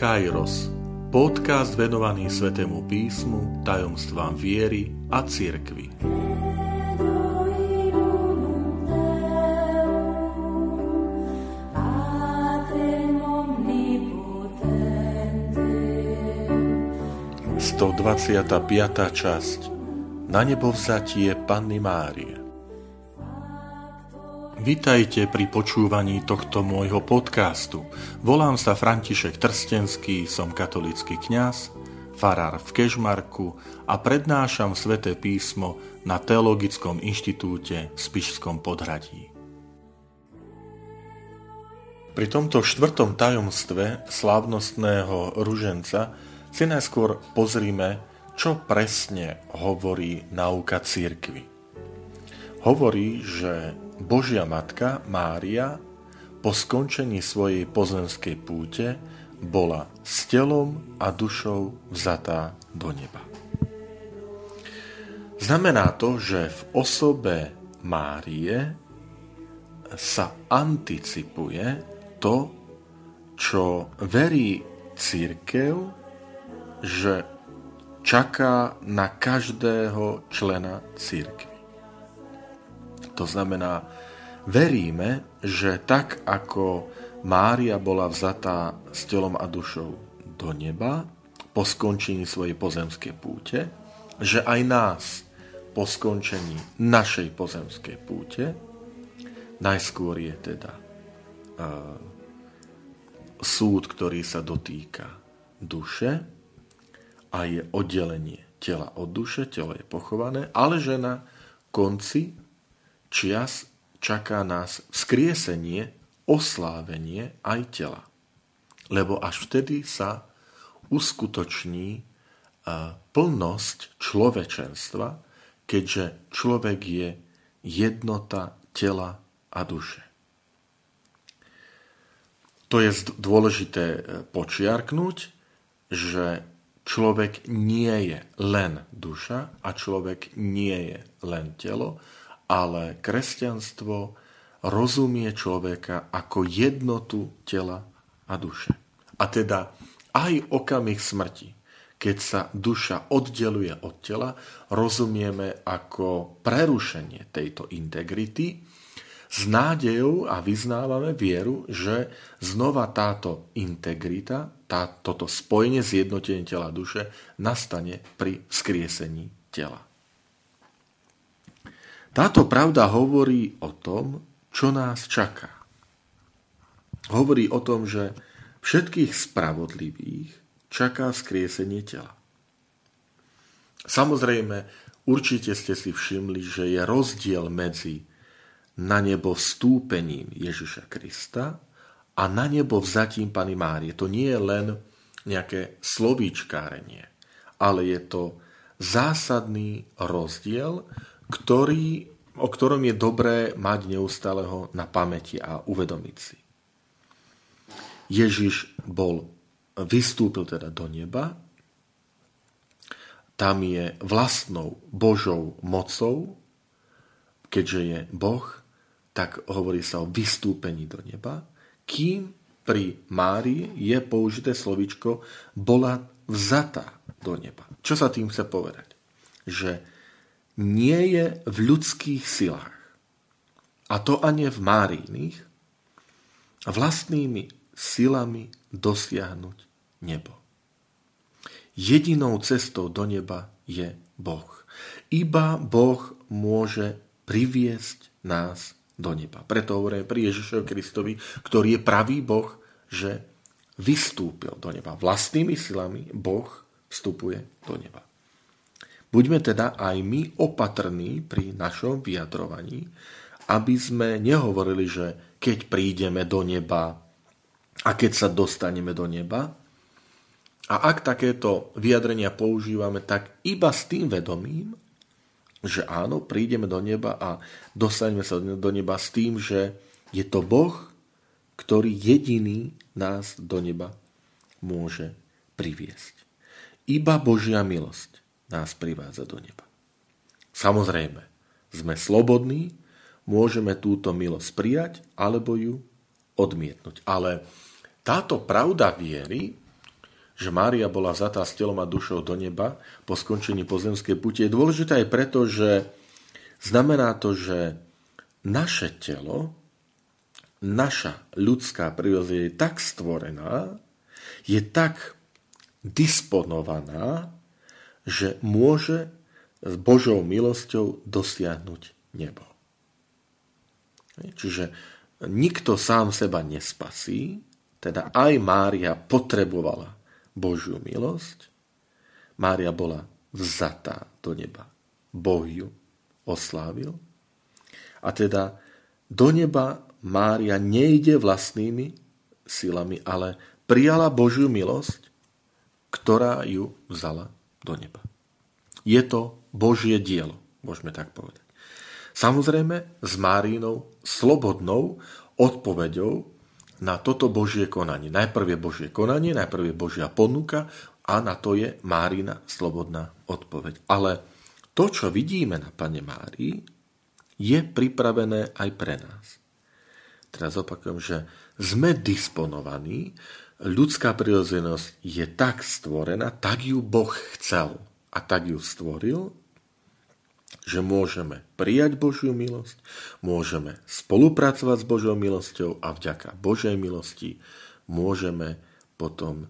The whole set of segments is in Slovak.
Kairos, podcast venovaný Svetému písmu, tajomstvám viery a cirkvi. Sto 25. časť Na nebo vzatie Panny Márie Vitajte pri počúvaní tohto môjho podcastu. Volám sa František Trstenský, som katolický kňaz, farár v Kežmarku a prednášam sväté písmo na Teologickom inštitúte v Spišskom podhradí. Pri tomto štvrtom tajomstve slávnostného ruženca si najskôr pozrime, čo presne hovorí nauka církvy. Hovorí, že Božia Matka Mária po skončení svojej pozemskej púte bola s telom a dušou vzatá do neba. Znamená to, že v osobe Márie sa anticipuje to, čo verí církev, že čaká na každého člena církvy. To znamená, veríme, že tak ako Mária bola vzatá s telom a dušou do neba po skončení svojej pozemskej púte, že aj nás po skončení našej pozemskej púte, najskôr je teda uh, súd, ktorý sa dotýka duše a je oddelenie tela od duše, telo je pochované, ale že na konci čias čaká nás vzkriesenie, oslávenie aj tela. Lebo až vtedy sa uskutoční plnosť človečenstva, keďže človek je jednota tela a duše. To je dôležité e, počiarknúť, že človek nie je len duša a človek nie je len telo, ale kresťanstvo rozumie človeka ako jednotu tela a duše. A teda aj okamih smrti, keď sa duša oddeluje od tela, rozumieme ako prerušenie tejto integrity s nádejou a vyznávame vieru, že znova táto integrita, tá, toto spojenie, zjednotenie tela a duše nastane pri skriesení tela. Táto pravda hovorí o tom, čo nás čaká. Hovorí o tom, že všetkých spravodlivých čaká skriesenie tela. Samozrejme, určite ste si všimli, že je rozdiel medzi na nebo vstúpením Ježiša Krista a na nebo vzatím Pany Márie. To nie je len nejaké slovíčkárenie, ale je to zásadný rozdiel, ktorý, o ktorom je dobré mať neustáleho na pamäti a uvedomiť si. Ježiš bol, vystúpil teda do neba, tam je vlastnou Božou mocou, keďže je Boh, tak hovorí sa o vystúpení do neba, kým pri Márii je použité slovičko bola vzatá do neba. Čo sa tým chce povedať? Že nie je v ľudských silách, a to ani v Máriných, vlastnými silami dosiahnuť nebo. Jedinou cestou do neba je Boh. Iba Boh môže priviesť nás do neba. Preto hovoríme pri Ježišovi Kristovi, ktorý je pravý Boh, že vystúpil do neba. Vlastnými silami Boh vstupuje do neba. Buďme teda aj my opatrní pri našom vyjadrovaní, aby sme nehovorili, že keď prídeme do neba a keď sa dostaneme do neba, a ak takéto vyjadrenia používame, tak iba s tým vedomím, že áno, prídeme do neba a dostaneme sa do neba s tým, že je to Boh, ktorý jediný nás do neba môže priviesť. Iba Božia milosť nás privádza do neba. Samozrejme, sme slobodní, môžeme túto milosť prijať alebo ju odmietnúť. Ale táto pravda viery že Mária bola zatá s telom a dušou do neba po skončení pozemskej pute, je dôležité aj preto, že znamená to, že naše telo, naša ľudská príroda je tak stvorená, je tak disponovaná, že môže s Božou milosťou dosiahnuť nebo. Čiže nikto sám seba nespasí, teda aj Mária potrebovala Božiu milosť. Mária bola vzatá do neba. Boh ju oslávil. A teda do neba Mária nejde vlastnými silami, ale prijala Božiu milosť, ktorá ju vzala do neba. Je to Božie dielo, môžeme tak povedať. Samozrejme s Márinou slobodnou odpoveďou na toto Božie konanie. Najprv je Božie konanie, najprv je Božia ponuka a na to je Márina slobodná odpoveď. Ale to, čo vidíme na Pane Márii, je pripravené aj pre nás. Teraz opakujem, že sme disponovaní, ľudská prirodzenosť je tak stvorená, tak ju Boh chcel a tak ju stvoril, že môžeme prijať Božiu milosť, môžeme spolupracovať s Božou milosťou a vďaka Božej milosti môžeme potom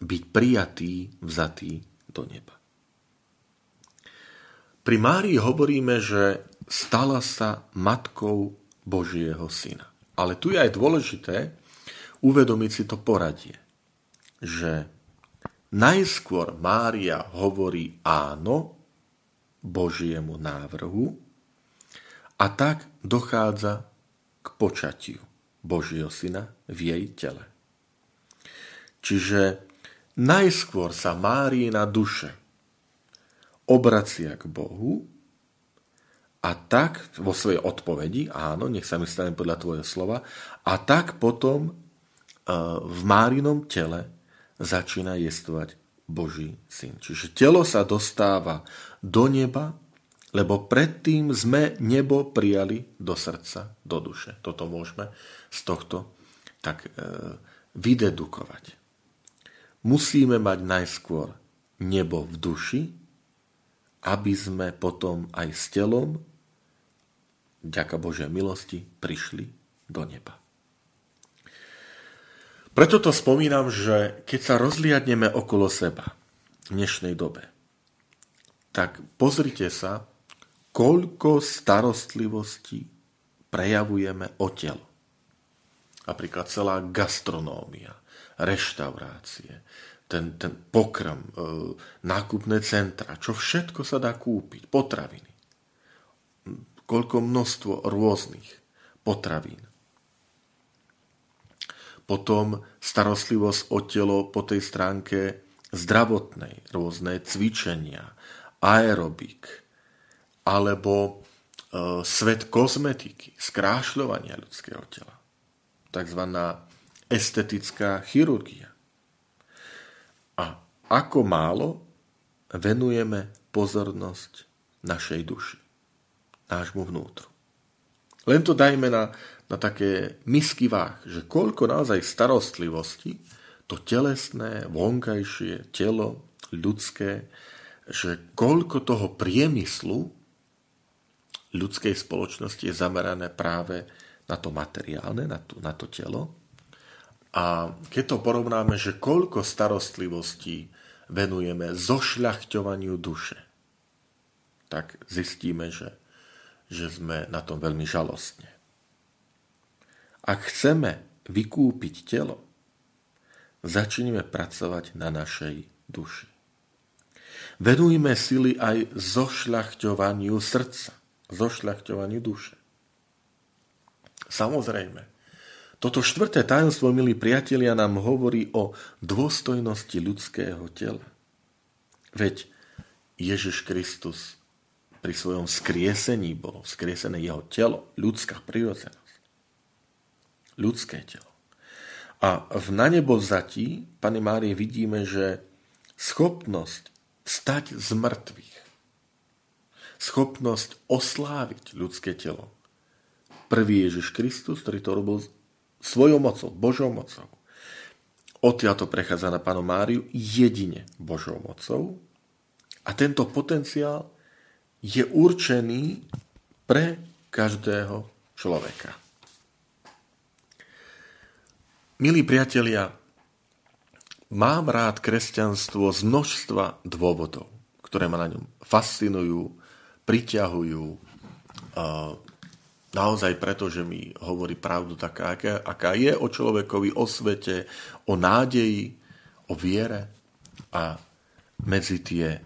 byť prijatí, vzatí do neba. Pri Márii hovoríme, že stala sa matkou Božieho syna. Ale tu je aj dôležité uvedomiť si to poradie, že najskôr Mária hovorí áno Božiemu návrhu a tak dochádza k počatiu Božieho syna v jej tele. Čiže najskôr sa Márina duše obracia k Bohu a tak vo svojej odpovedi, áno, nech sa mi stane podľa tvojho slova, a tak potom v Márinom tele začína jestvať Boží syn. Čiže telo sa dostáva do neba, lebo predtým sme nebo prijali do srdca, do duše. Toto môžeme z tohto tak e, vydedukovať. Musíme mať najskôr nebo v duši, aby sme potom aj s telom, ďaká Božej milosti, prišli do neba. Preto to spomínam, že keď sa rozliadneme okolo seba v dnešnej dobe, tak pozrite sa, koľko starostlivosti prejavujeme o telo. Napríklad celá gastronómia, reštaurácie, ten, ten pokrm, e, nákupné centra, čo všetko sa dá kúpiť, potraviny. Koľko množstvo rôznych potravín potom starostlivosť o telo po tej stránke zdravotnej, rôzne cvičenia, aerobik, alebo e, svet kozmetiky, skrášľovania ľudského tela. Takzvaná estetická chirurgia. A ako málo venujeme pozornosť našej duši, nášmu vnútru. Len to dajme na na také misky váh, že koľko naozaj starostlivosti to telesné, vonkajšie telo ľudské, že koľko toho priemyslu ľudskej spoločnosti je zamerané práve na to materiálne, na to, na to telo. A keď to porovnáme, že koľko starostlivostí venujeme zošľachťovaniu duše, tak zistíme, že, že sme na tom veľmi žalostne. Ak chceme vykúpiť telo, začneme pracovať na našej duši. Venujme sily aj zošľachťovaniu srdca, zošľachťovaniu duše. Samozrejme, toto štvrté tajomstvo, milí priatelia, nám hovorí o dôstojnosti ľudského tela. Veď Ježiš Kristus pri svojom skriesení bolo skriesené jeho telo, ľudská prirodzenosť ľudské telo. A v na nebo vzatí, Pane Márie, vidíme, že schopnosť stať z mŕtvych, schopnosť osláviť ľudské telo. Prvý Ježiš Kristus, ktorý to robil svojou mocou, Božou mocou. odtiaľ to prechádza na Pánu Máriu jedine Božou mocou a tento potenciál je určený pre každého človeka. Milí priatelia, mám rád kresťanstvo z množstva dôvodov, ktoré ma na ňom fascinujú, priťahujú, naozaj preto, že mi hovorí pravdu taká, aká, je o človekovi, o svete, o nádeji, o viere a medzi tie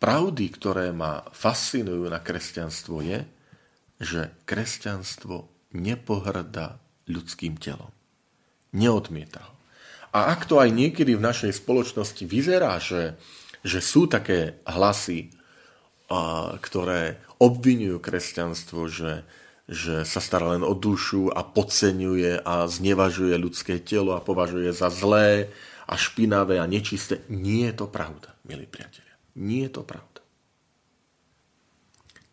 pravdy, ktoré ma fascinujú na kresťanstvo je, že kresťanstvo nepohrda ľudským telom. Neodmieta ho. A ak to aj niekedy v našej spoločnosti vyzerá, že, že sú také hlasy, a, ktoré obvinujú kresťanstvo, že, že sa stará len o dušu a podceňuje a znevažuje ľudské telo a považuje za zlé a špinavé a nečisté. Nie je to pravda, milí priatelia. Nie je to pravda.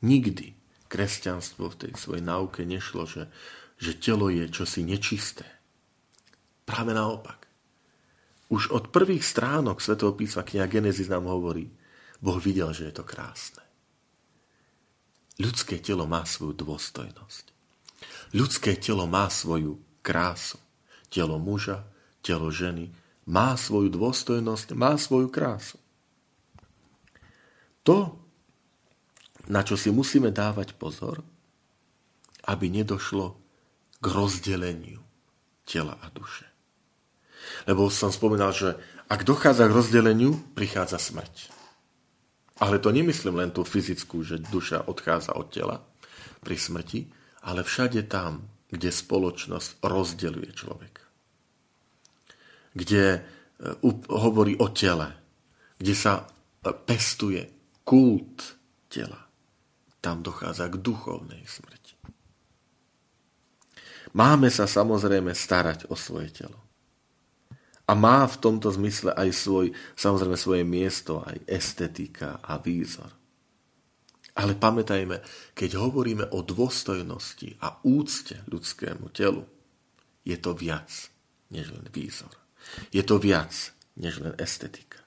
Nikdy kresťanstvo v tej svojej náuke nešlo, že, že telo je čosi nečisté. Práve naopak. Už od prvých stránok Sv. písma kniha Genesis nám hovorí, Boh videl, že je to krásne. Ľudské telo má svoju dôstojnosť. Ľudské telo má svoju krásu. Telo muža, telo ženy má svoju dôstojnosť, má svoju krásu. To, na čo si musíme dávať pozor, aby nedošlo k rozdeleniu tela a duše. Lebo som spomínal, že ak dochádza k rozdeleniu, prichádza smrť. Ale to nemyslím len tú fyzickú, že duša odchádza od tela pri smrti, ale všade tam, kde spoločnosť rozdeluje človeka. Kde e, hovorí o tele, kde sa pestuje kult tela. Tam dochádza k duchovnej smrti. Máme sa samozrejme starať o svoje telo. A má v tomto zmysle aj svoj, samozrejme svoje miesto, aj estetika a výzor. Ale pamätajme, keď hovoríme o dôstojnosti a úcte ľudskému telu, je to viac než len výzor. Je to viac než len estetika.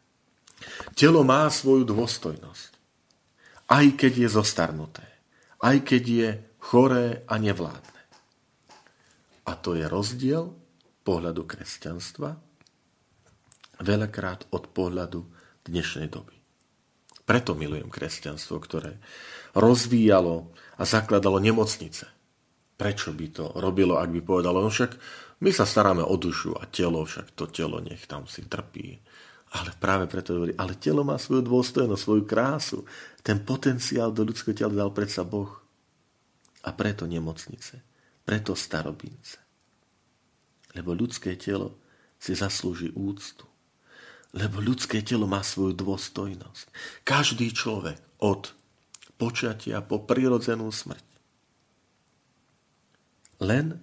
Telo má svoju dôstojnosť. Aj keď je zostarnuté. Aj keď je choré a nevládne. A to je rozdiel pohľadu kresťanstva veľakrát od pohľadu dnešnej doby. Preto milujem kresťanstvo, ktoré rozvíjalo a zakladalo nemocnice. Prečo by to robilo, ak by povedalo, no však my sa staráme o dušu a telo, však to telo nech tam si trpí. Ale práve preto hovorí, ale telo má svoju dôstojnosť, svoju krásu. Ten potenciál do ľudského tela dal predsa Boh. A preto nemocnice, preto starobince. Lebo ľudské telo si zaslúži úctu. Lebo ľudské telo má svoju dôstojnosť. Každý človek od počatia po prirodzenú smrť. Len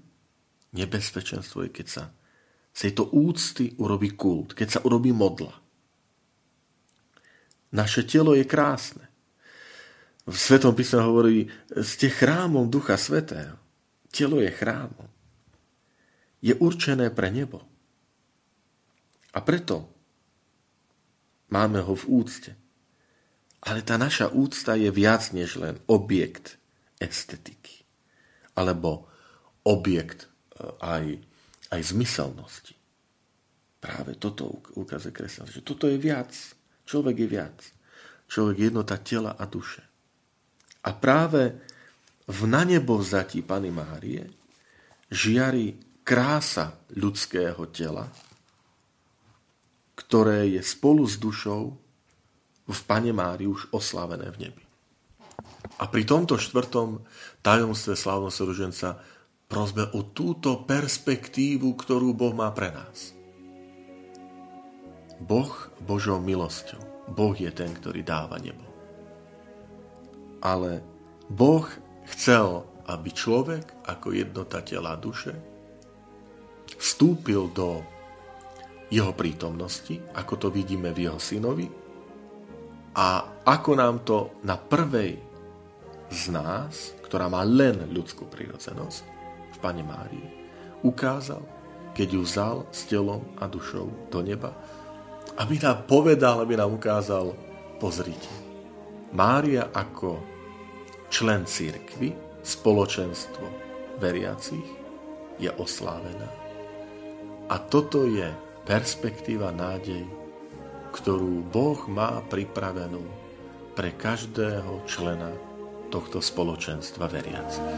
nebezpečenstvo je, keď sa z tejto úcty urobí kult, keď sa urobí modla. Naše telo je krásne. V Svetom písme hovorí, ste chrámom Ducha Svetého. Telo je chrámom. Je určené pre nebo. A preto máme ho v úcte. Ale tá naša úcta je viac než len objekt estetiky. Alebo objekt e, aj aj zmyselnosti. Práve toto ukazuje kresťanstvo, že toto je viac. Človek je viac. Človek je jednota tela a duše. A práve v na nebo vzatí Pany Márie žiari krása ľudského tela, ktoré je spolu s dušou v Pane Mári už oslavené v nebi. A pri tomto štvrtom tajomstve slávnosti ruženca prosme o túto perspektívu, ktorú Boh má pre nás. Boh Božou milosťou. Boh je ten, ktorý dáva nebo. Ale Boh chcel, aby človek ako jednota tela duše vstúpil do jeho prítomnosti, ako to vidíme v jeho synovi, a ako nám to na prvej z nás, ktorá má len ľudskú prírodzenosť, Pane Márii, ukázal, keď ju vzal s telom a dušou do neba, aby nám povedal, aby nám ukázal, pozrite, Mária ako člen církvy, spoločenstvo veriacich je oslávená. A toto je perspektíva nádej, ktorú Boh má pripravenú pre každého člena tohto spoločenstva veriacich.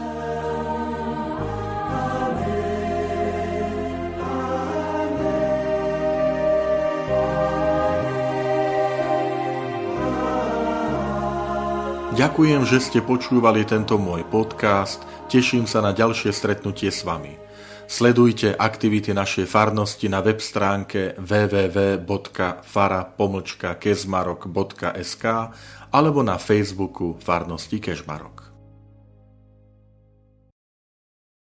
Ďakujem, že ste počúvali tento môj podcast. Teším sa na ďalšie stretnutie s vami. Sledujte aktivity našej farnosti na web stránke www.fara.kezmarok.sk alebo na Facebooku Farnosti Kežmarok.